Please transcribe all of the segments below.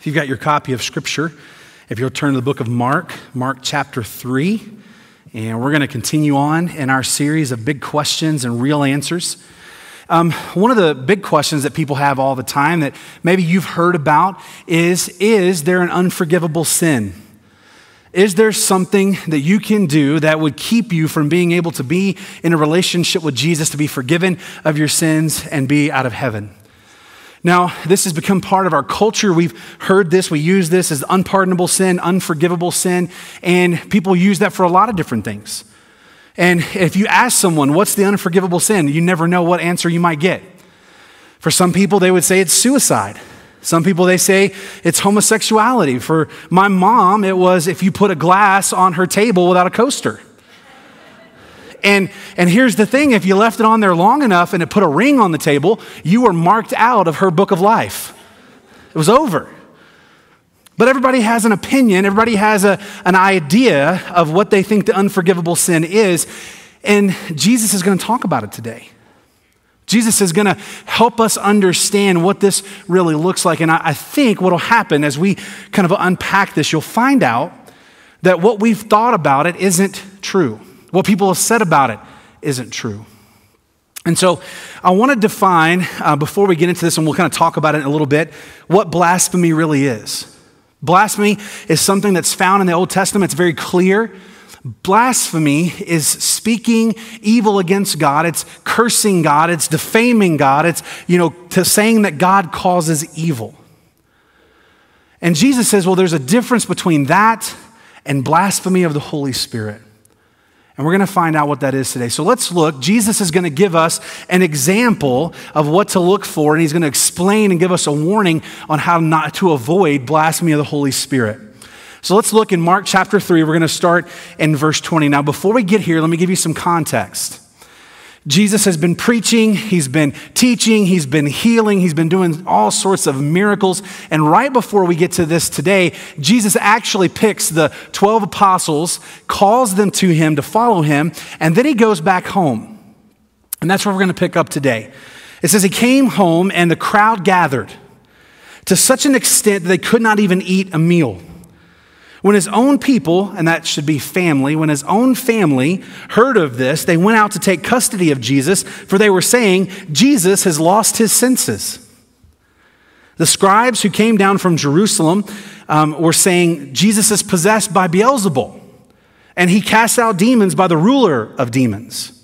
If you've got your copy of Scripture, if you'll turn to the book of Mark, Mark chapter 3, and we're going to continue on in our series of big questions and real answers. Um, one of the big questions that people have all the time that maybe you've heard about is Is there an unforgivable sin? Is there something that you can do that would keep you from being able to be in a relationship with Jesus, to be forgiven of your sins and be out of heaven? Now, this has become part of our culture. We've heard this, we use this as unpardonable sin, unforgivable sin, and people use that for a lot of different things. And if you ask someone, what's the unforgivable sin, you never know what answer you might get. For some people, they would say it's suicide. Some people, they say it's homosexuality. For my mom, it was if you put a glass on her table without a coaster. And, and here's the thing if you left it on there long enough and it put a ring on the table, you were marked out of her book of life. It was over. But everybody has an opinion, everybody has a, an idea of what they think the unforgivable sin is. And Jesus is going to talk about it today. Jesus is going to help us understand what this really looks like. And I, I think what will happen as we kind of unpack this, you'll find out that what we've thought about it isn't true. What people have said about it isn't true. And so I want to define, uh, before we get into this, and we'll kind of talk about it in a little bit, what blasphemy really is. Blasphemy is something that's found in the Old Testament, it's very clear. Blasphemy is speaking evil against God. It's cursing God. It's defaming God. It's, you know, to saying that God causes evil. And Jesus says, well, there's a difference between that and blasphemy of the Holy Spirit. And we're going to find out what that is today. So let's look. Jesus is going to give us an example of what to look for, and he's going to explain and give us a warning on how not to avoid blasphemy of the Holy Spirit. So let's look in Mark chapter 3. We're going to start in verse 20. Now, before we get here, let me give you some context. Jesus has been preaching, he's been teaching, he's been healing, he's been doing all sorts of miracles. And right before we get to this today, Jesus actually picks the 12 apostles, calls them to him to follow him, and then he goes back home. And that's where we're going to pick up today. It says he came home and the crowd gathered to such an extent that they could not even eat a meal. When his own people, and that should be family, when his own family heard of this, they went out to take custody of Jesus, for they were saying, Jesus has lost his senses. The scribes who came down from Jerusalem um, were saying, Jesus is possessed by Beelzebul, and he casts out demons by the ruler of demons.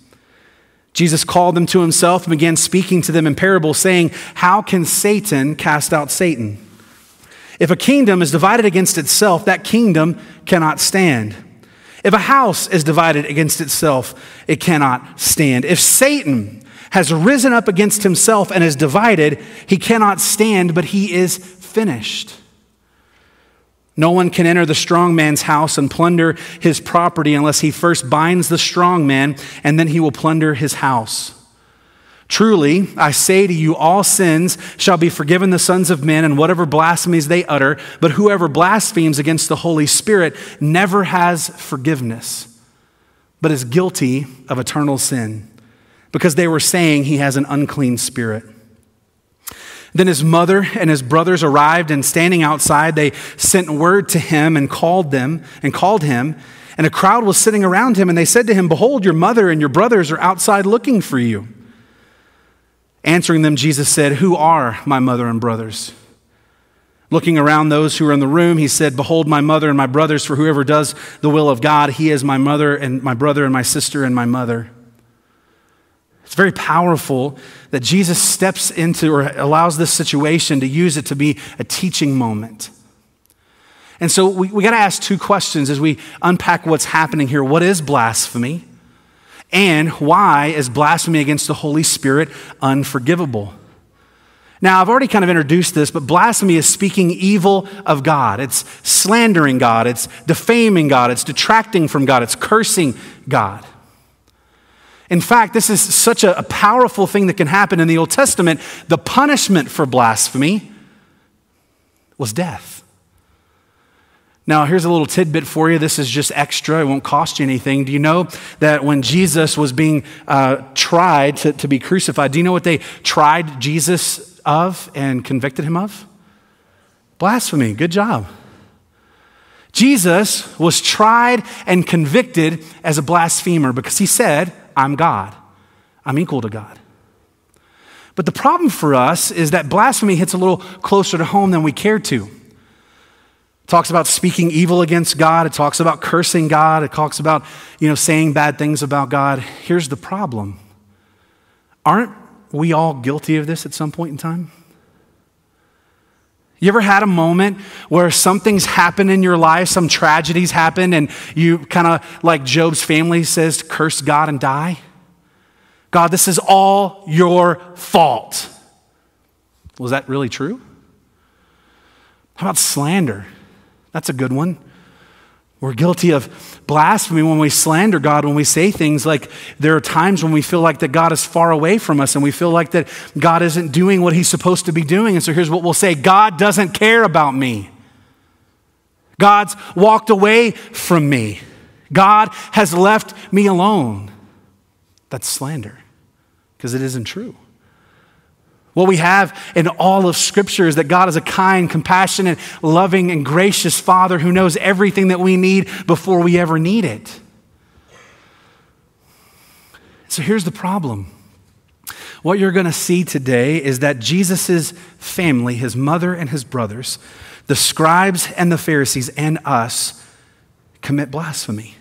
Jesus called them to himself and began speaking to them in parables, saying, How can Satan cast out Satan? If a kingdom is divided against itself, that kingdom cannot stand. If a house is divided against itself, it cannot stand. If Satan has risen up against himself and is divided, he cannot stand, but he is finished. No one can enter the strong man's house and plunder his property unless he first binds the strong man, and then he will plunder his house. Truly, I say to you, all sins shall be forgiven the sons of men and whatever blasphemies they utter, but whoever blasphemes against the Holy Spirit never has forgiveness, but is guilty of eternal sin, because they were saying he has an unclean spirit. Then his mother and his brothers arrived, and standing outside, they sent word to him and called them and called him. And a crowd was sitting around him, and they said to him, Behold, your mother and your brothers are outside looking for you. Answering them, Jesus said, Who are my mother and brothers? Looking around those who were in the room, he said, Behold, my mother and my brothers, for whoever does the will of God, he is my mother and my brother and my sister and my mother. It's very powerful that Jesus steps into or allows this situation to use it to be a teaching moment. And so we, we got to ask two questions as we unpack what's happening here. What is blasphemy? And why is blasphemy against the Holy Spirit unforgivable? Now, I've already kind of introduced this, but blasphemy is speaking evil of God. It's slandering God. It's defaming God. It's detracting from God. It's cursing God. In fact, this is such a, powerful thing that can happen in the Old Testament. The punishment for blasphemy was death. Now, here's a little tidbit for you. This is just extra, it won't cost you anything. Do you know that when Jesus was being uh, tried to, to be crucified, do you know what they tried Jesus of and convicted him of? Blasphemy. Good job. Jesus was tried and convicted as a blasphemer because he said, I'm God. I'm equal to God. But the problem for us is that blasphemy hits a little closer to home than we care to. It talks about speaking evil against God. It talks about cursing God. It talks about, you know, saying bad things about God. Here's the problem. Aren't we all guilty of this at some point in time? You ever had a moment where something's happened in your life, some tragedies happened, and you kind of, like Job's family says, curse God and die? God, this is all your fault. Was that really true? How about slander? That's a good one. We're guilty of blasphemy when we slander God, when we say things like there are times when we feel like that God is far away from us and we feel like that God isn't doing what he's supposed to be doing. And so here's what we'll say God doesn't care about me. God's walked away from me. God has left me alone. That's slander because it isn't true. What we have in all of Scripture is that God is a kind, compassionate, loving, and gracious Father who knows everything that we need before we ever need it. So here's the problem. What you're going to see today is that Jesus' family, his mother and his brothers, the scribes and the Pharisees, and us commit blasphemy.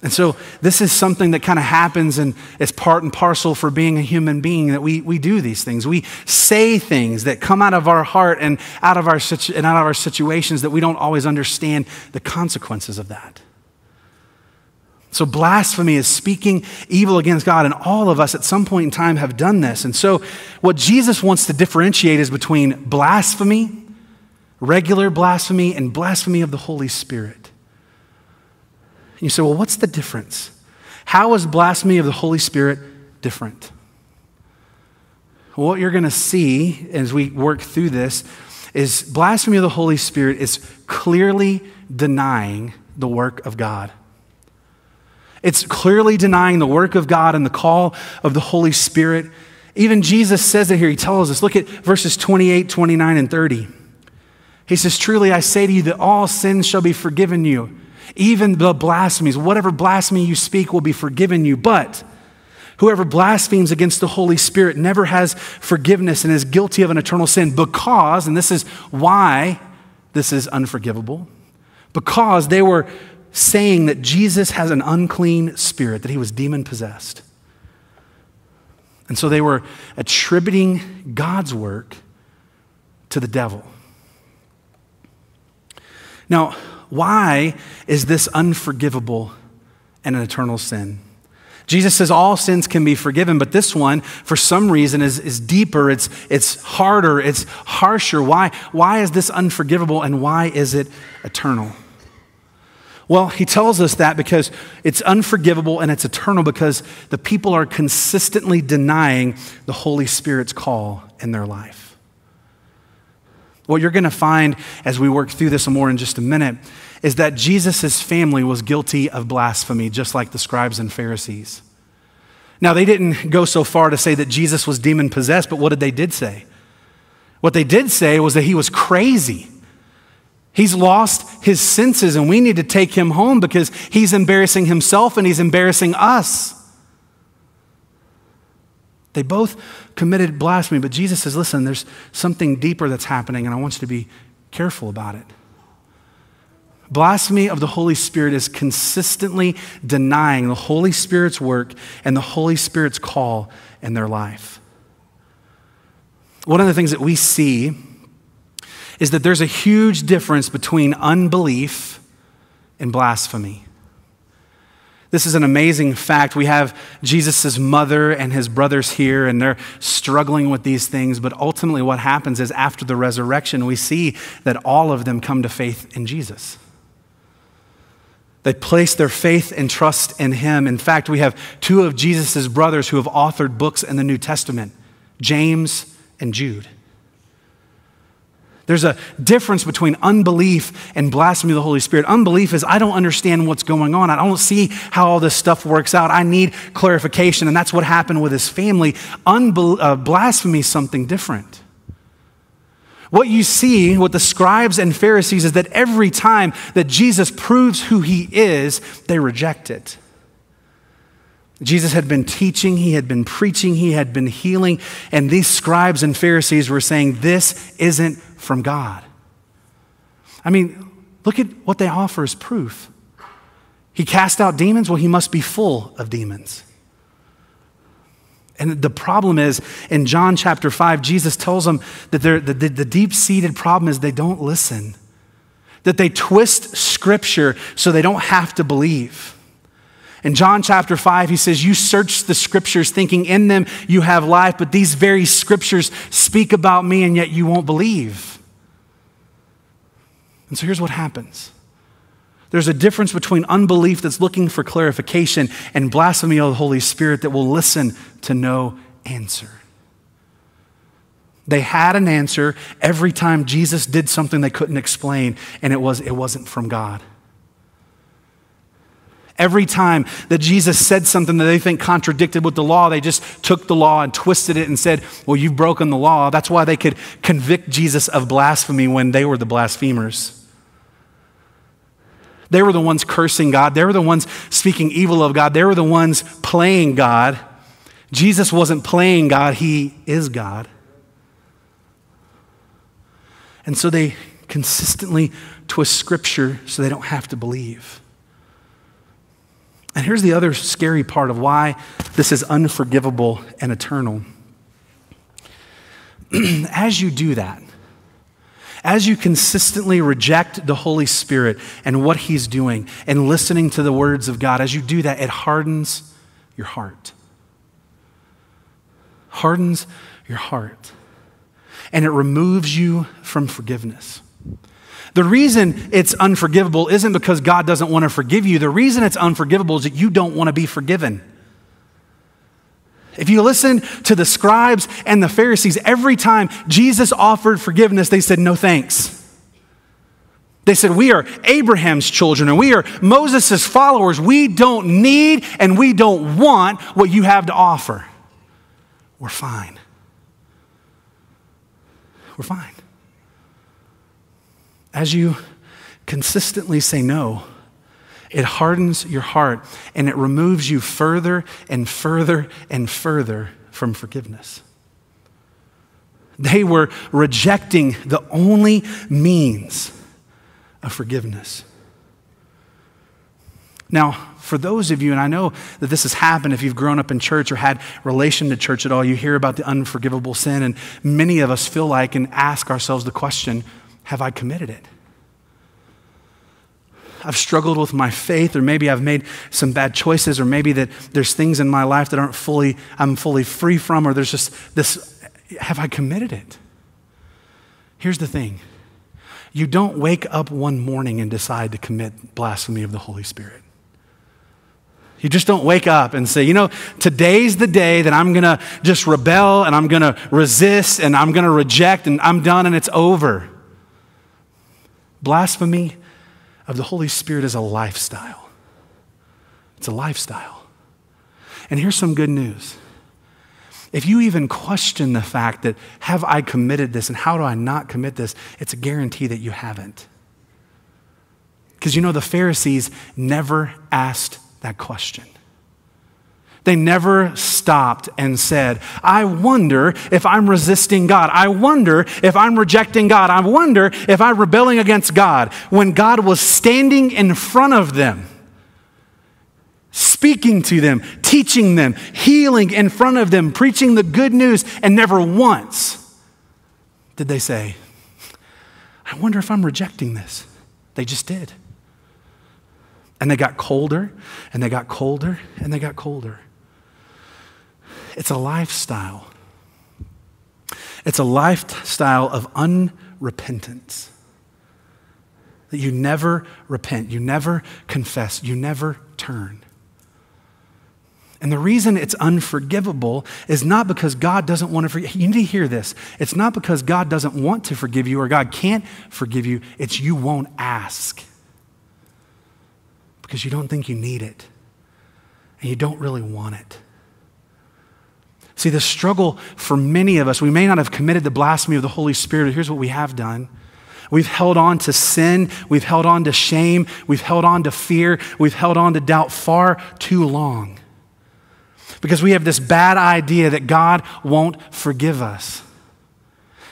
And so, this is something that kind of happens and it's part and parcel for being a human being that we, we do these things. We say things that come out of our heart and out of our, and out of our situations that we don't always understand the consequences of that. So, blasphemy is speaking evil against God, and all of us at some point in time have done this. And so, what Jesus wants to differentiate is between blasphemy, regular blasphemy, and blasphemy of the Holy Spirit. You say, well, what's the difference? How is blasphemy of the Holy Spirit different? Well, what you're going to see as we work through this is blasphemy of the Holy Spirit is clearly denying the work of God. It's clearly denying the work of God and the call of the Holy Spirit. Even Jesus says it here. He tells us, look at verses 28, 29, and 30. He says, Truly I say to you that all sins shall be forgiven you even the blasphemies, whatever blasphemy you speak will be forgiven you. But whoever blasphemes against the Holy Spirit never has forgiveness and is guilty of an eternal sin because, and this is why this is unforgivable, because they were saying that Jesus has an unclean spirit, that he was demon possessed. And so they were attributing God's work to the devil. Now, why is this unforgivable and an eternal sin? Jesus says all sins can be forgiven, but this one, for some reason, is, is deeper, it's, it's harder, it's harsher. Why, why is this unforgivable and why is it eternal? Well, he tells us that because it's unforgivable and it's eternal because the people are consistently denying the Holy Spirit's call in their life. What you're going to find as we work through this more in just a minute is that Jesus' family was guilty of blasphemy, just like the scribes and Pharisees. Now, they didn't go so far to say that Jesus was demon possessed, but what did they did say? What they did say was that he was crazy. He's lost his senses, and we need to take him home because he's embarrassing himself and he's embarrassing us. They both committed blasphemy, but Jesus says, listen, there's something deeper that's happening, and I want you to be careful about it. Blasphemy of the Holy Spirit is consistently denying the Holy Spirit's work and the Holy Spirit's call in their life. One of the things that we see is that there's a huge difference between unbelief and blasphemy. This is an amazing fact. We have Jesus' mother and his brothers here, and they're struggling with these things. But ultimately, what happens is after the resurrection, we see that all of them come to faith in Jesus. They place their faith and trust in him. In fact, we have two of Jesus' brothers who have authored books in the New Testament James and Jude. There's a difference between unbelief and blasphemy of the Holy Spirit. Unbelief is, I don't understand what's going on. I don't see how all this stuff works out. I need clarification. And that's what happened with his family. Unbel- uh, blasphemy is something different. What you see with the scribes and Pharisees is that every time that Jesus proves who he is, they reject it. Jesus had been teaching, he had been preaching, he had been healing, and these scribes and Pharisees were saying, This isn't from God. I mean, look at what they offer as proof. He cast out demons, well, he must be full of demons. And the problem is, in John chapter 5, Jesus tells them that the, the, the deep seated problem is they don't listen, that they twist scripture so they don't have to believe. In John chapter 5, he says, You search the scriptures thinking in them you have life, but these very scriptures speak about me, and yet you won't believe. And so here's what happens there's a difference between unbelief that's looking for clarification and blasphemy of the Holy Spirit that will listen to no answer. They had an answer every time Jesus did something they couldn't explain, and it, was, it wasn't from God. Every time that Jesus said something that they think contradicted with the law, they just took the law and twisted it and said, Well, you've broken the law. That's why they could convict Jesus of blasphemy when they were the blasphemers. They were the ones cursing God. They were the ones speaking evil of God. They were the ones playing God. Jesus wasn't playing God, He is God. And so they consistently twist Scripture so they don't have to believe. And here's the other scary part of why this is unforgivable and eternal. As you do that, as you consistently reject the Holy Spirit and what He's doing and listening to the words of God, as you do that, it hardens your heart. Hardens your heart. And it removes you from forgiveness. The reason it's unforgivable isn't because God doesn't want to forgive you. The reason it's unforgivable is that you don't want to be forgiven. If you listen to the scribes and the Pharisees, every time Jesus offered forgiveness, they said, No thanks. They said, We are Abraham's children and we are Moses' followers. We don't need and we don't want what you have to offer. We're fine. We're fine. As you consistently say no, it hardens your heart and it removes you further and further and further from forgiveness. They were rejecting the only means of forgiveness. Now, for those of you, and I know that this has happened if you've grown up in church or had relation to church at all, you hear about the unforgivable sin, and many of us feel like and ask ourselves the question have I committed it? I've struggled with my faith, or maybe I've made some bad choices, or maybe that there's things in my life that aren't fully, I'm fully free from, or there's just this, have I committed it? Here's the thing you don't wake up one morning and decide to commit blasphemy of the Holy Spirit. You just don't wake up and say, you know, today's the day that I'm going to just rebel and I'm going to resist and I'm going to reject and I'm done and it's over. Blasphemy of the Holy Spirit is a lifestyle. It's a lifestyle. And here's some good news. If you even question the fact that, have I committed this and how do I not commit this, it's a guarantee that you haven't. Because you know, the Pharisees never asked that question. They never stopped and said, I wonder if I'm resisting God. I wonder if I'm rejecting God. I wonder if I'm rebelling against God. When God was standing in front of them, speaking to them, teaching them, healing in front of them, preaching the good news, and never once did they say, I wonder if I'm rejecting this. They just did. And they got colder, and they got colder, and they got colder. It's a lifestyle. It's a lifestyle of unrepentance. That you never repent, you never confess, you never turn. And the reason it's unforgivable is not because God doesn't want to forgive. You You need to hear this. It's not because God doesn't want to forgive you or God can't forgive you. It's you won't ask because you don't think you need it and you don't really want it. See, the struggle for many of us, we may not have committed the blasphemy of the Holy Spirit. Here's what we have done. We've held on to sin. We've held on to shame. We've held on to fear. We've held on to doubt far too long. Because we have this bad idea that God won't forgive us.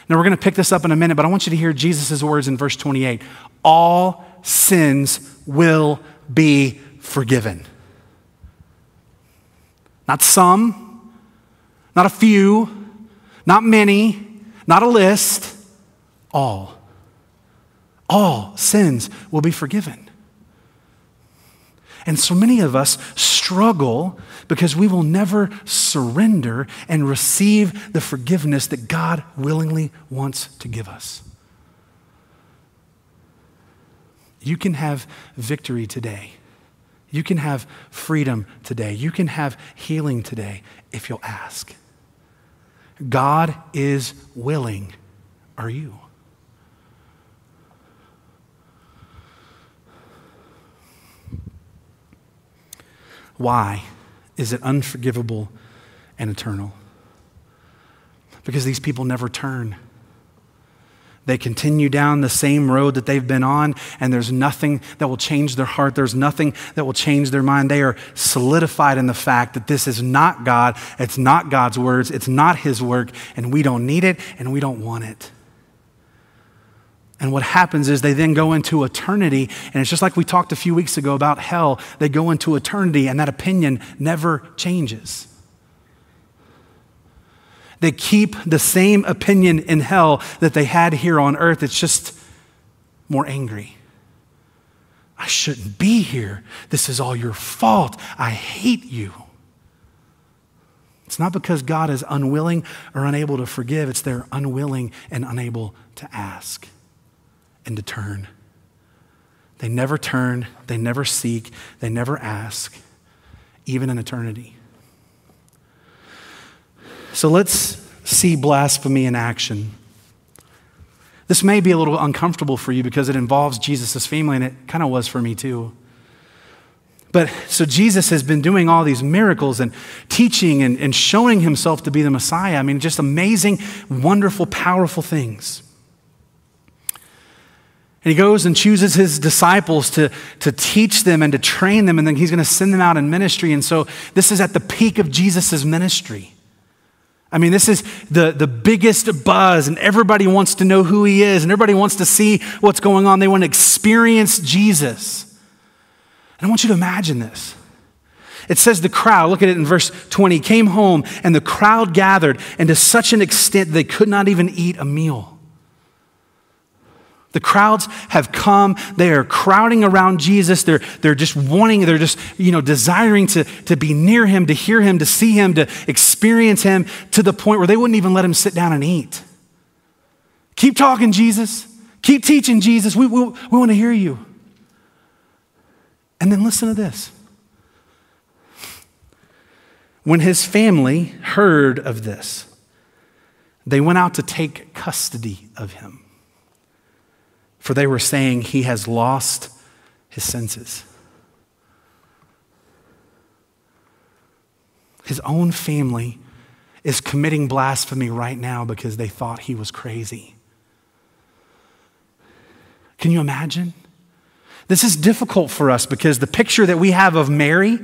Now, we're going to pick this up in a minute, but I want you to hear Jesus' words in verse 28 All sins will be forgiven. Not some, not a few, not many, not a list, all. All sins will be forgiven. And so many of us struggle because we will never surrender and receive the forgiveness that God willingly wants to give us. You can have victory today. You can have freedom today. You can have healing today if you'll ask. God is willing. Are you? Why is it unforgivable and eternal? Because these people never turn. They continue down the same road that they've been on, and there's nothing that will change their heart. There's nothing that will change their mind. They are solidified in the fact that this is not God. It's not God's words. It's not His work, and we don't need it, and we don't want it. And what happens is they then go into eternity, and it's just like we talked a few weeks ago about hell. They go into eternity, and that opinion never changes. They keep the same opinion in hell that they had here on earth. It's just more angry. I shouldn't be here. This is all your fault. I hate you. It's not because God is unwilling or unable to forgive, it's they're unwilling and unable to ask and to turn. They never turn, they never seek, they never ask, even in eternity. So let's see blasphemy in action. This may be a little uncomfortable for you because it involves Jesus' family, and it kind of was for me too. But so Jesus has been doing all these miracles and teaching and, and showing himself to be the Messiah. I mean, just amazing, wonderful, powerful things. And he goes and chooses his disciples to, to teach them and to train them, and then he's going to send them out in ministry. And so this is at the peak of Jesus' ministry. I mean, this is the, the biggest buzz, and everybody wants to know who he is, and everybody wants to see what's going on. They want to experience Jesus. And I want you to imagine this. It says the crowd, look at it in verse 20, came home, and the crowd gathered, and to such an extent they could not even eat a meal. The crowds have come. They are crowding around Jesus. They're, they're just wanting, they're just, you know, desiring to, to be near him, to hear him, to see him, to experience him to the point where they wouldn't even let him sit down and eat. Keep talking, Jesus. Keep teaching, Jesus. We, we, we want to hear you. And then listen to this. When his family heard of this, they went out to take custody of him for they were saying he has lost his senses. His own family is committing blasphemy right now because they thought he was crazy. Can you imagine? This is difficult for us because the picture that we have of Mary,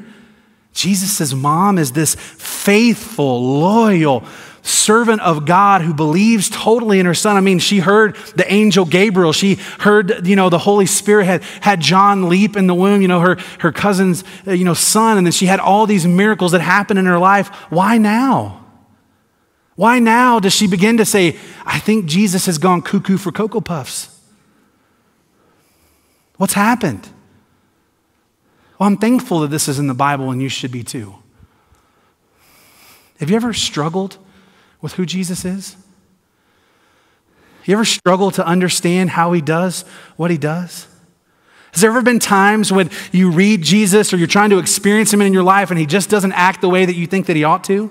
Jesus' mom, is this faithful, loyal, servant of God who believes totally in her son. I mean, she heard the angel Gabriel. She heard, you know, the Holy Spirit had, had John leap in the womb, you know, her, her cousin's, uh, you know, son. And then she had all these miracles that happened in her life. Why now? Why now does she begin to say, I think Jesus has gone cuckoo for Cocoa Puffs? What's happened? Well, I'm thankful that this is in the Bible and you should be too. Have you ever struggled with who Jesus is? You ever struggle to understand how he does what he does? Has there ever been times when you read Jesus or you're trying to experience him in your life and he just doesn't act the way that you think that he ought to?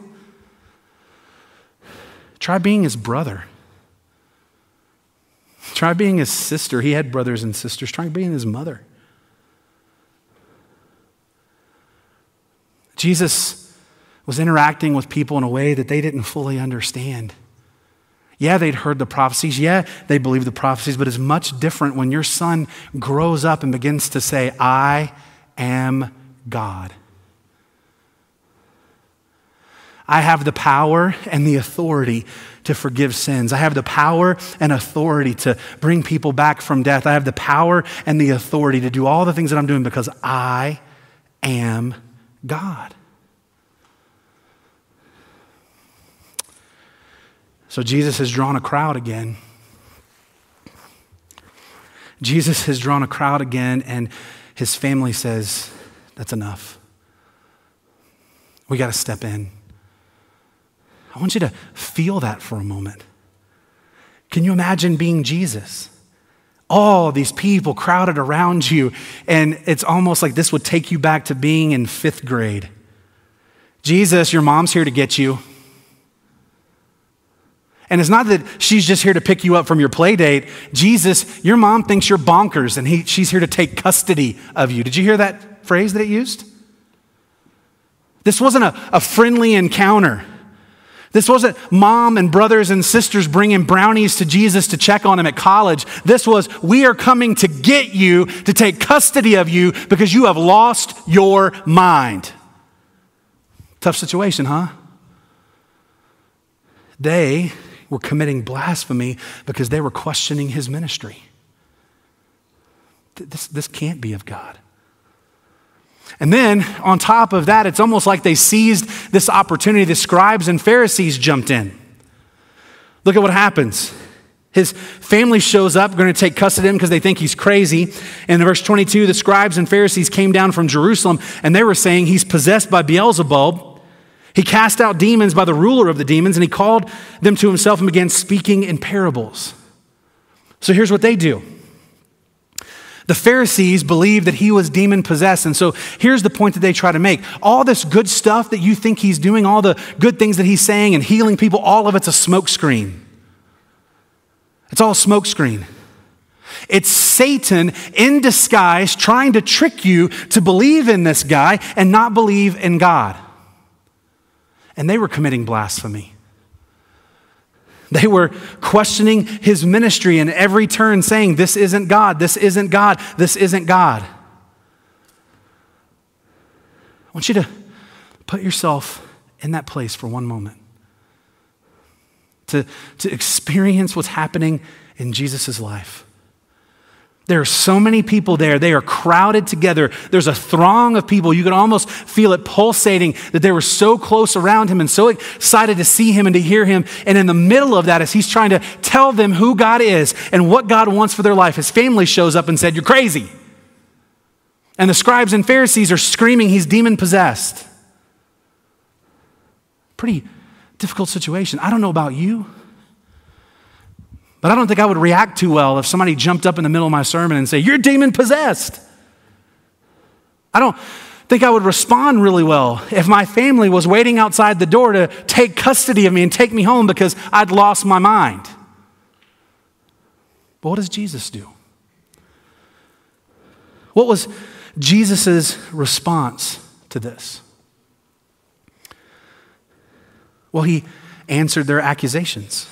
Try being his brother. Try being his sister. He had brothers and sisters. Try being his mother. Jesus was interacting with people in a way that they didn't fully understand. Yeah, they'd heard the prophecies. Yeah, they believed the prophecies, but it's much different when your son grows up and begins to say, I am God. I have the power and the authority to forgive sins. I have the power and authority to bring people back from death. I have the power and the authority to do all the things that I'm doing because I am God. So Jesus has drawn a crowd again. Jesus has drawn a crowd again, and his family says, That's enough. We got to step in. I want you to feel that for a moment. Can you imagine being Jesus? All these people crowded around you, and it's almost like this would take you back to being in fifth grade. Jesus, your mom's here to get you. And it's not that she's just here to pick you up from your play date. Jesus, your mom thinks you're bonkers, and he, she's here to take custody of you. Did you hear that phrase that it used? This wasn't a, a friendly encounter. This wasn't mom and brothers and sisters bringing brownies to Jesus to check on him at college. This was, we are coming to get you, to take custody of you because you have lost your mind. Tough situation, huh? They were committing blasphemy because they were questioning his ministry. This, this can't be of God. And then on top of that, it's almost like they seized this opportunity. The scribes and Pharisees jumped in. Look at what happens. His family shows up, going to take custody of him because they think he's crazy. And in verse 22, the scribes and Pharisees came down from Jerusalem and they were saying he's possessed by Beelzebub. He cast out demons by the ruler of the demons and he called them to himself and began speaking in parables. So here's what they do the Pharisees believed that he was demon possessed. And so here's the point that they try to make. All this good stuff that you think he's doing, all the good things that he's saying and healing people, all of it's a smokescreen. It's all a smokescreen. It's Satan in disguise trying to trick you to believe in this guy and not believe in God. And they were committing blasphemy. They were questioning his ministry in every turn, saying, This isn't God, this isn't God, this isn't God. I want you to put yourself in that place for one moment. To, to experience what's happening in Jesus' life. There are so many people there. They are crowded together. There's a throng of people. You can almost feel it pulsating that they were so close around him and so excited to see him and to hear him. And in the middle of that, as he's trying to tell them who God is and what God wants for their life, his family shows up and said, You're crazy. And the scribes and Pharisees are screaming, He's demon possessed. Pretty difficult situation. I don't know about you. But I don't think I would react too well if somebody jumped up in the middle of my sermon and say, You're demon possessed. I don't think I would respond really well if my family was waiting outside the door to take custody of me and take me home because I'd lost my mind. But what does Jesus do? What was Jesus' response to this? Well, he answered their accusations.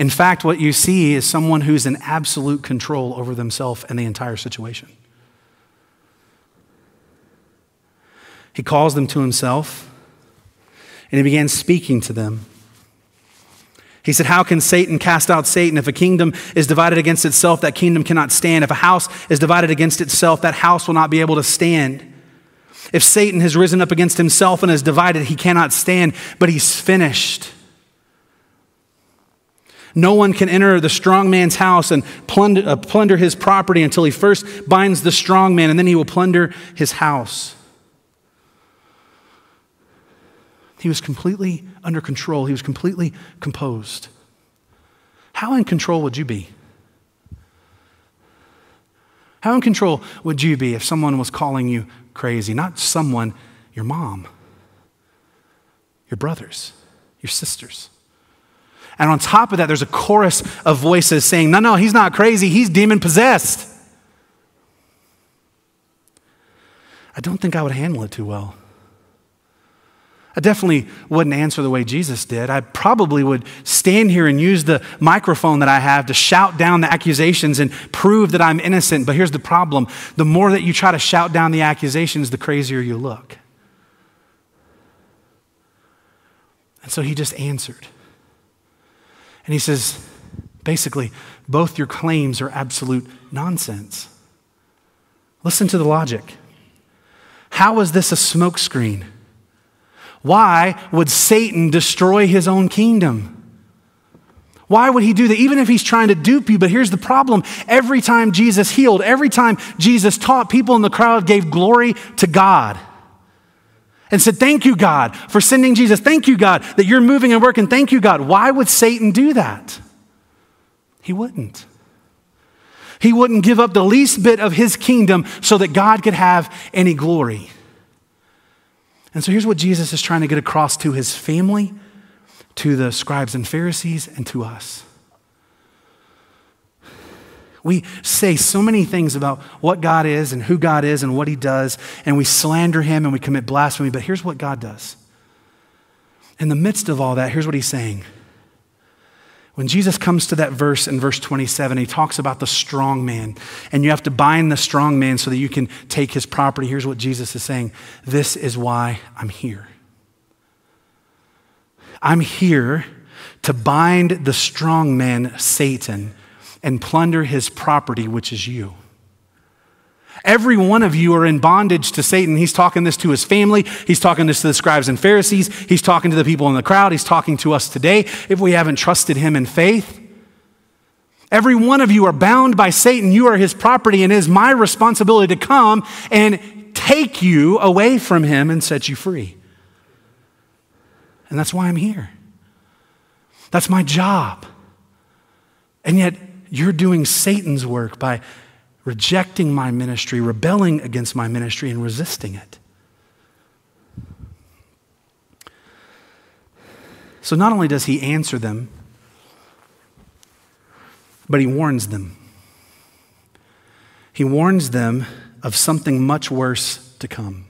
In fact, what you see is someone who's in absolute control over themselves and the entire situation. He calls them to himself and he began speaking to them. He said, How can Satan cast out Satan? If a kingdom is divided against itself, that kingdom cannot stand. If a house is divided against itself, that house will not be able to stand. If Satan has risen up against himself and is divided, he cannot stand, but he's finished. No one can enter the strong man's house and plunder, uh, plunder, his property until he first binds the strong man, and then he will plunder his house. He was completely under control, he was completely composed. How in control would you be? How in control would you be if someone was calling you crazy? Not someone, your mom, your brothers, your sisters. And on top of that, there's a chorus of voices saying, No, no, he's not crazy, he's demon possessed. I don't think I would handle it too well. I definitely wouldn't answer the way Jesus did. I probably would stand here and use the microphone that I have to shout down the accusations and prove that I'm innocent. But here's the problem the more that you try to shout down the accusations, the crazier you look. And so he just answered. And he says, basically, both your claims are absolute nonsense. Listen to the logic. How is this a smokescreen? Why would Satan destroy his own kingdom? Why would he do that? Even if he's trying to dupe you. But here's the problem every time Jesus healed, every time Jesus taught, people in the crowd gave glory to God and said, Thank you, God, for sending Jesus. Thank you, God, that you're moving and working. Thank you, God. Why would Satan do that? He wouldn't. He wouldn't give up the least bit of his kingdom so that God could have any glory. And so here's what Jesus is trying to get across to his family, to the scribes and Pharisees, and to us. We say so many things about what God is and who God is and what he does, and we slander him and we commit blasphemy, but here's what God does. In the midst of all that, here's what he's saying when Jesus comes to that verse in verse 27, he talks about the strong man, and you have to bind the strong man so that you can take his property. Here's what Jesus is saying This is why I'm here. I'm here to bind the strong man, Satan, and plunder his property, which is you. Every one of you are in bondage to Satan. He's talking this to his family. He's talking this to the scribes and Pharisees. He's talking to the people in the crowd. He's talking to us today if we haven't trusted him in faith. Every one of you are bound by Satan. You are his property, and it is my responsibility to come and take you away from him and set you free. And that's why I'm here. That's my job. And yet, you're doing Satan's work by rejecting my ministry, rebelling against my ministry, and resisting it. So not only does he answer them, but he warns them. He warns them of something much worse to come.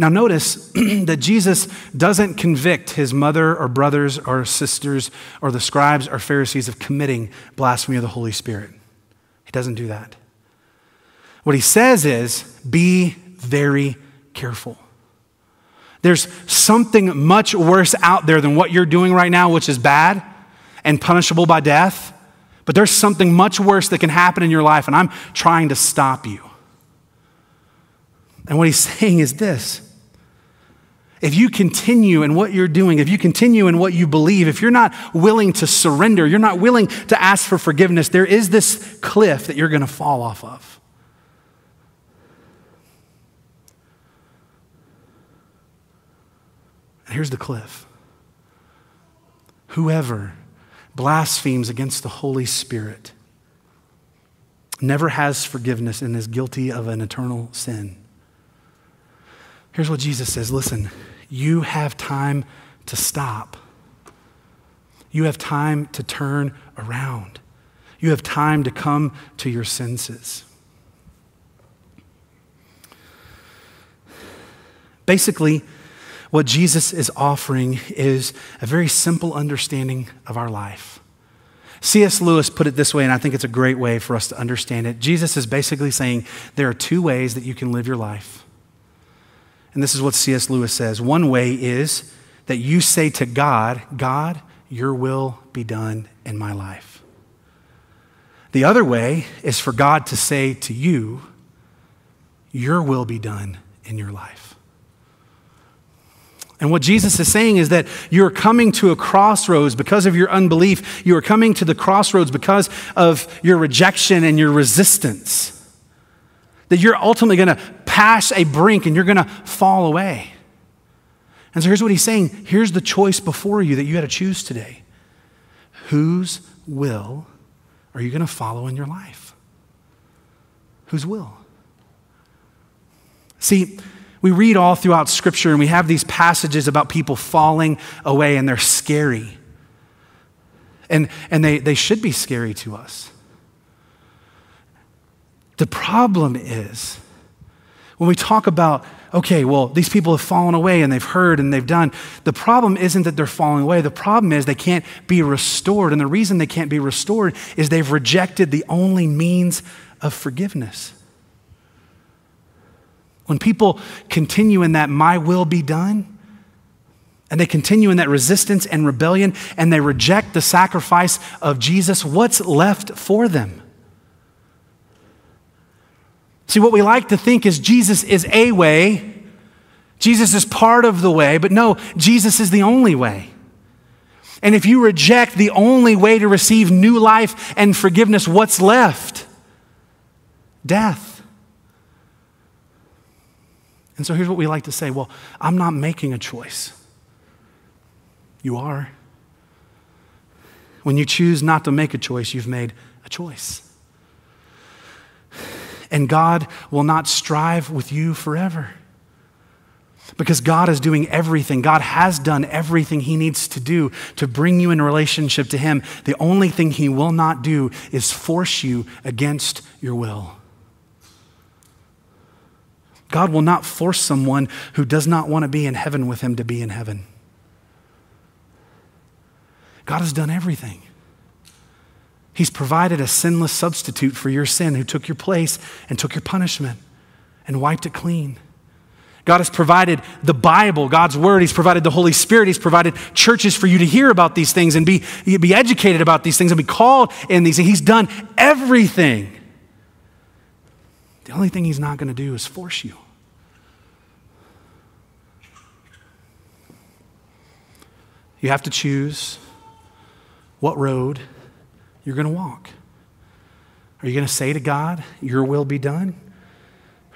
Now, notice that Jesus doesn't convict his mother or brothers or sisters or the scribes or Pharisees of committing blasphemy of the Holy Spirit. He doesn't do that. What he says is be very careful. There's something much worse out there than what you're doing right now, which is bad and punishable by death. But there's something much worse that can happen in your life, and I'm trying to stop you. And what he's saying is this if you continue in what you're doing, if you continue in what you believe, if you're not willing to surrender, you're not willing to ask for forgiveness, there is this cliff that you're going to fall off of. And here's the cliff whoever blasphemes against the Holy Spirit never has forgiveness and is guilty of an eternal sin. Here's what Jesus says listen, you have time to stop. You have time to turn around. You have time to come to your senses. Basically, what Jesus is offering is a very simple understanding of our life. C.S. Lewis put it this way, and I think it's a great way for us to understand it. Jesus is basically saying there are two ways that you can live your life. And this is what C.S. Lewis says one way is that you say to God, God, your will be done in my life. The other way is for God to say to you, Your will be done in your life. And what Jesus is saying is that you're coming to a crossroads because of your unbelief. You are coming to the crossroads because of your rejection and your resistance. That you're ultimately going to pass a brink and you're going to fall away. And so here's what he's saying here's the choice before you that you got to choose today. Whose will are you going to follow in your life? Whose will? See, we read all throughout Scripture and we have these passages about people falling away and they're scary. And, and they, they should be scary to us. The problem is When we talk about, okay, well, these people have fallen away and they've heard and they've done, the problem isn't that they're falling away. The problem is they can't be restored. And the reason they can't be restored is they've rejected the only means of forgiveness. When people continue in that, my will be done, and they continue in that resistance and rebellion, and they reject the sacrifice of Jesus, what's left for them? See, what we like to think is Jesus is a way, Jesus is part of the way, but no, Jesus is the only way. And if you reject the only way to receive new life and forgiveness, what's left? Death. And so here's what we like to say well, I'm not making a choice. You are. When you choose not to make a choice, you've made a choice. And God will not strive with you forever. Because God is doing everything. God has done everything He needs to do to bring you in relationship to Him. The only thing He will not do is force you against your will. God will not force someone who does not want to be in heaven with Him to be in heaven. God has done everything. He's provided a sinless substitute for your sin who took your place and took your punishment and wiped it clean. God has provided the Bible, God's Word. He's provided the Holy Spirit. He's provided churches for you to hear about these things and be, be educated about these things and be called in these. He's done everything. The only thing He's not going to do is force you. You have to choose what road you're going to walk. Are you going to say to God, Your will be done?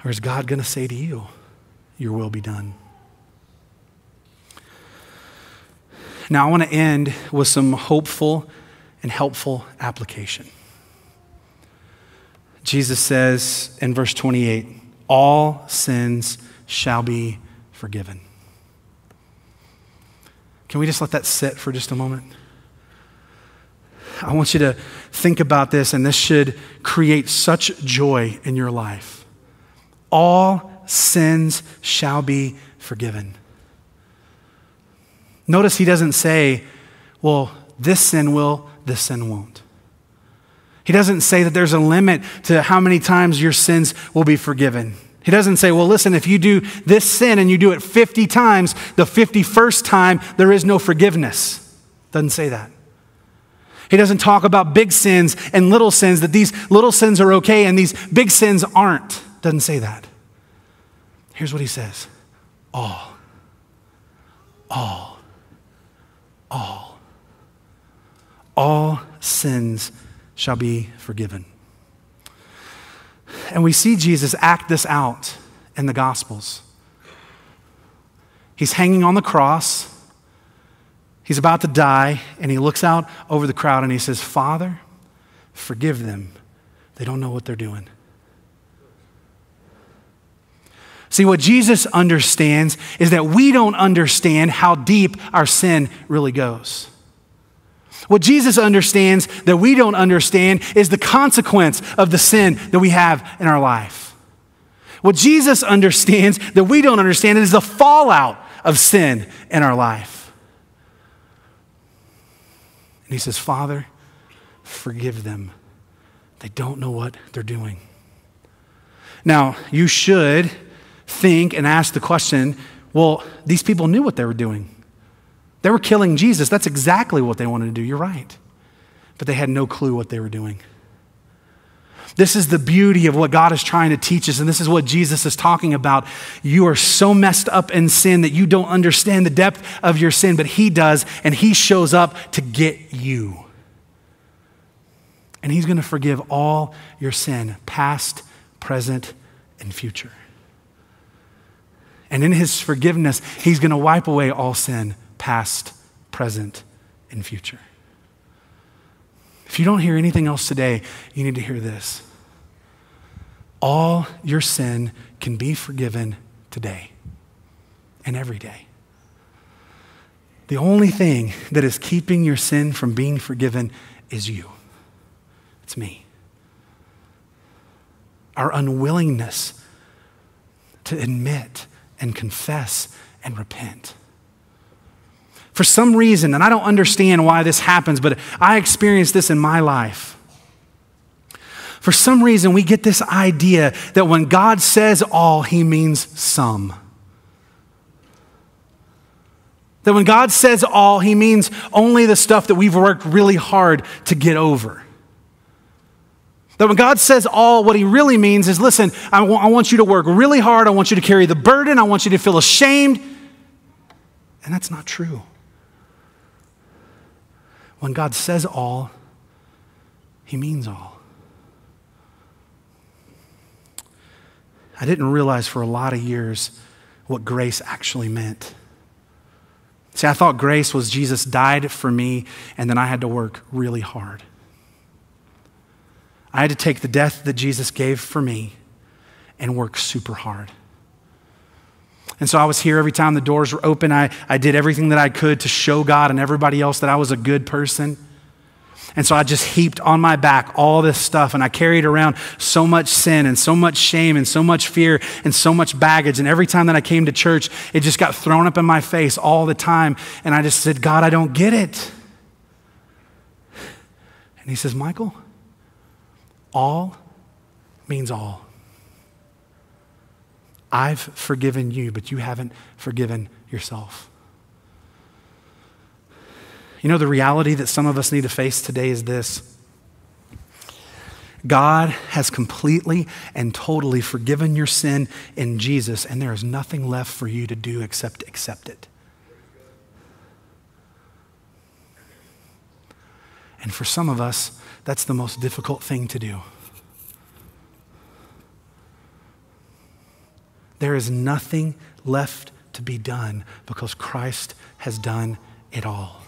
Or is God going to say to you, Your will be done? Now, I want to end with some hopeful and helpful application. Jesus says in verse 28 All sins shall be forgiven. Can we just let that sit for just a moment? I want you to think about this, and this should create such joy in your life. All sins shall be forgiven. Notice he doesn't say, well, this sin will, this sin won't. He doesn't say that there's a limit to how many times your sins will be forgiven. He doesn't say, well, listen, if you do this sin and you do it 50 times, the 51st time, there is no forgiveness. Doesn't say that. He doesn't talk about big sins and little sins, that these little sins are okay and these big sins aren't. Doesn't say that. Here's what he says all. All. All. All sins shall be forgiven. And we see Jesus act this out in the Gospels. He's hanging on the cross. He's about to die, and he looks out over the crowd and he says, Father, forgive them. They don't know what they're doing. See, what Jesus understands is that we don't understand how deep our sin really goes. What Jesus understands that we don't understand is the consequence of the sin that we have in our life. What Jesus understands that we don't understand is the fallout of sin in our life. And he says, Father, forgive them. They don't know what they're doing. Now, you should think and ask the question well, these people knew what they were doing. They were killing Jesus. That's exactly what they wanted to do. You're right. But they had no clue what they were doing. This is the beauty of what God is trying to teach us, and this is what Jesus is talking about. You are so messed up in sin that you don't understand the depth of your sin, but He does, and He shows up to get you. And He's going to forgive all your sin, past, present, and future. And in His forgiveness, He's going to wipe away all sin, past, present, and future. If you don't hear anything else today, you need to hear this. All your sin can be forgiven today and every day. The only thing that is keeping your sin from being forgiven is you. It's me. Our unwillingness to admit and confess and repent. For some reason, and I don't understand why this happens, but I experienced this in my life. For some reason, we get this idea that when God says all, he means some. That when God says all, he means only the stuff that we've worked really hard to get over. That when God says all, what he really means is listen, I, w- I want you to work really hard. I want you to carry the burden. I want you to feel ashamed. And that's not true. When God says all, he means all. I didn't realize for a lot of years what grace actually meant. See, I thought grace was Jesus died for me, and then I had to work really hard. I had to take the death that Jesus gave for me and work super hard. And so I was here every time the doors were open. I, I did everything that I could to show God and everybody else that I was a good person. And so I just heaped on my back all this stuff, and I carried around so much sin and so much shame and so much fear and so much baggage. And every time that I came to church, it just got thrown up in my face all the time. And I just said, God, I don't get it. And He says, Michael, all means all. I've forgiven you, but you haven't forgiven yourself. You know, the reality that some of us need to face today is this God has completely and totally forgiven your sin in Jesus, and there is nothing left for you to do except accept it. And for some of us, that's the most difficult thing to do. There is nothing left to be done because Christ has done it all.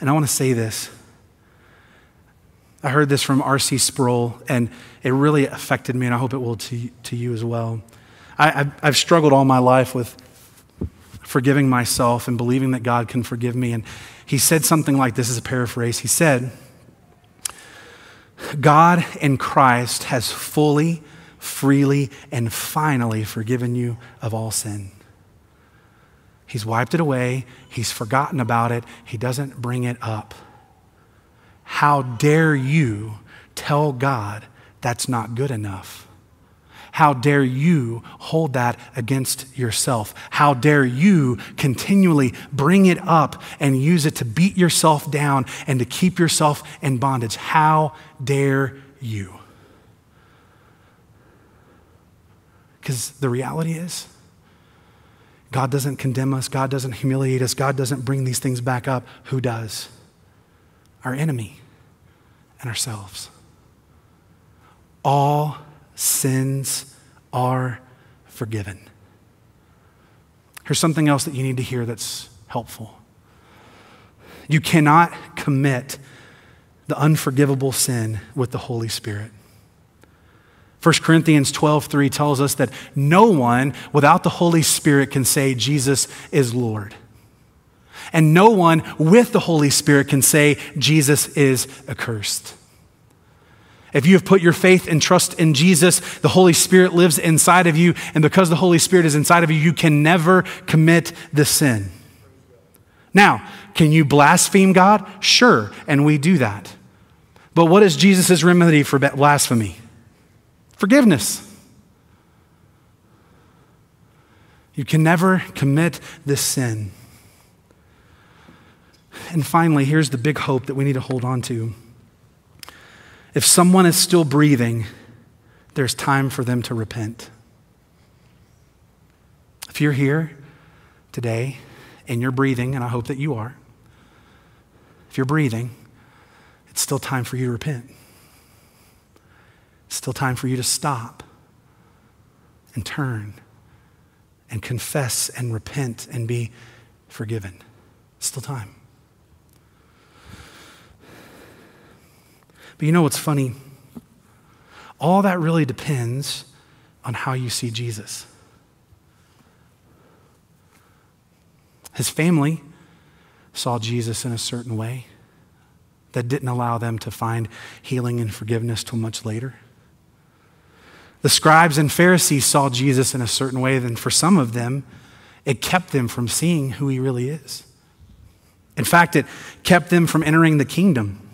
And I want to say this. I heard this from R.C. Sproul, and it really affected me, and I hope it will to, to you as well. I, have struggled all my life with forgiving myself and believing that God can forgive me. And he said something like this as a paraphrase. He said, God in Christ has fully, freely, and finally forgiven you of all sin. He's wiped it away. He's forgotten about it. He doesn't bring it up. How dare you tell God that's not good enough? How dare you hold that against yourself? How dare you continually bring it up and use it to beat yourself down and to keep yourself in bondage? How dare you? Because the reality is, God doesn't condemn us, God doesn't humiliate us, God doesn't bring these things back up. Who does? Our enemy and ourselves. All sins are forgiven. Here's something else that you need to hear that's helpful. You cannot commit the unforgivable sin with the Holy Spirit. 1 Corinthians 12:3 tells us that no one without the Holy Spirit can say Jesus is Lord. And no one with the Holy Spirit can say Jesus is accursed. If you have put your faith and trust in Jesus, the Holy Spirit lives inside of you. And because the Holy Spirit is inside of you, you can never commit the sin. Now, can you blaspheme God? Sure, and we do that. But what is Jesus' remedy for blasphemy? Forgiveness. You can never commit this sin. And finally, here's the big hope that we need to hold on to. If someone is still breathing, there's time for them to repent. If you're here today and you're breathing, and I hope that you are, if you're breathing, it's still time for you to repent. Still time for you to stop and turn and confess and repent and be forgiven. still time. But you know what's funny? All that really depends on how you see Jesus. His family saw Jesus in a certain way that didn't allow them to find healing and forgiveness till much later. The scribes and Pharisees saw Jesus in a certain way, then for some of them, it kept them from seeing who he really is. In fact, it kept them from entering the kingdom.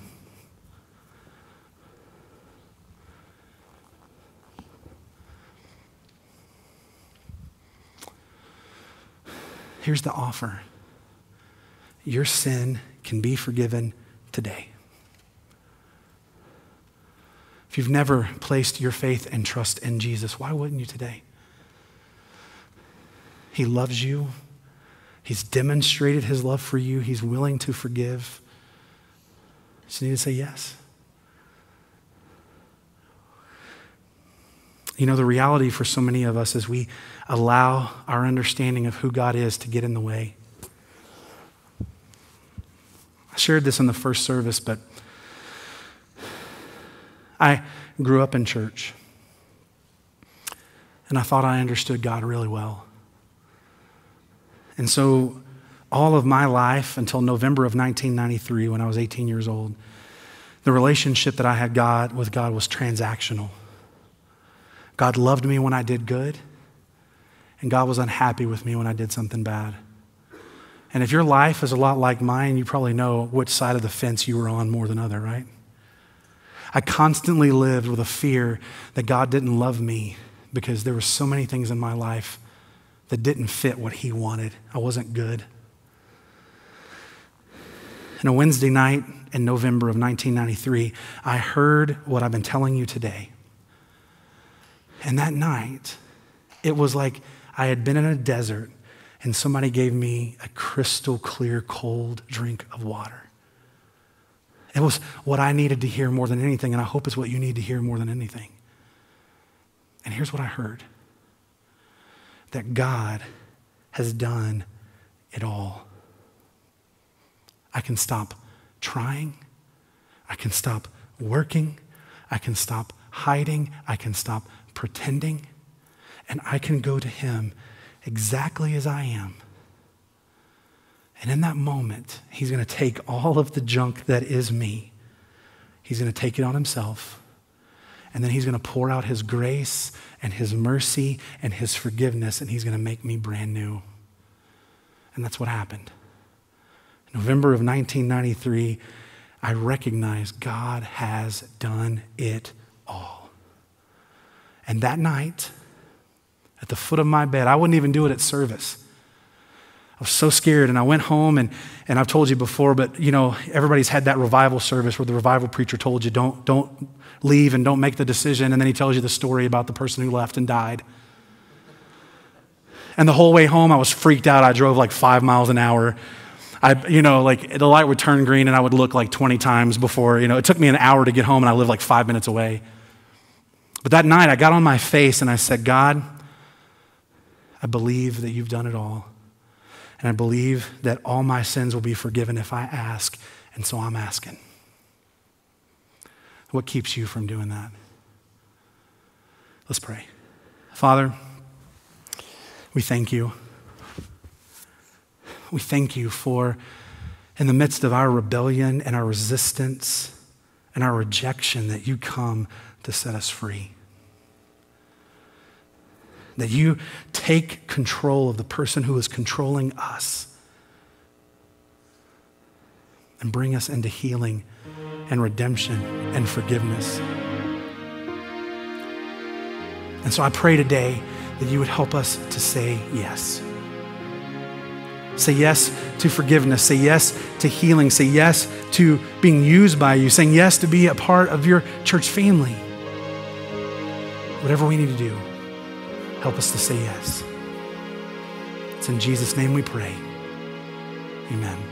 Here's the offer your sin can be forgiven today. If you've never placed your faith and trust in Jesus, why wouldn't you today? He loves you. He's demonstrated his love for you. He's willing to forgive. You just need to say yes. You know, the reality for so many of us is we allow our understanding of who God is to get in the way. I shared this in the first service, but I grew up in church. And I thought I understood God really well. And so, all of my life until November of 1993, when I was 18 years old, the relationship that I had God with God was transactional. God loved me when I did good, and God was unhappy with me when I did something bad. And if your life is a lot like mine, you probably know which side of the fence you were on more than other, right? I constantly lived with a fear that God didn't love me because there were so many things in my life that didn't fit what He wanted. I wasn't good. And a Wednesday night in November of 1993, I heard what I've been telling you today. And that night, it was like I had been in a desert and somebody gave me a crystal clear, cold drink of water. It was what I needed to hear more than anything, and I hope it's what you need to hear more than anything. And here's what I heard that God has done it all. I can stop trying, I can stop working, I can stop hiding, I can stop pretending, and I can go to Him exactly as I am. And in that moment, He's going to take all of the junk that is me, He's going to take it on Himself, and then He's going to pour out His grace and His mercy and His forgiveness, and He's going to make me brand new. And that's what happened. November of 1993, I recognized God has done it all. And that night, at the foot of my bed, I wouldn't even do it at service. I was so scared, and I went home, and, and I've told you before, but you know, everybody's had that revival service where the revival preacher told you, don't, don't leave and don't make the decision, and then he tells you the story about the person who left and died. And the whole way home, I was freaked out. I drove like five miles an hour. I, you know, like the light would turn green, and I would look like 20 times before, you know, it took me an hour to get home, and I lived like five minutes away. But that night, I got on my face and I said, God, I believe that you've done it all. And I believe that all my sins will be forgiven if I ask. And so I'm asking. What keeps you from doing that? Let's pray. Father, we thank you. We thank you for, in the midst of our rebellion and our resistance and our rejection, that you come to set us free. That you take control of the person who is controlling us and bring us into healing and redemption and forgiveness. And so I pray today that you would help us to say yes. Say yes to forgiveness. Say yes to healing. Say yes to being used by you. Saying yes to be a part of your church family. Whatever we need to do, help us to say yes. It's in Jesus' name we pray. Amen.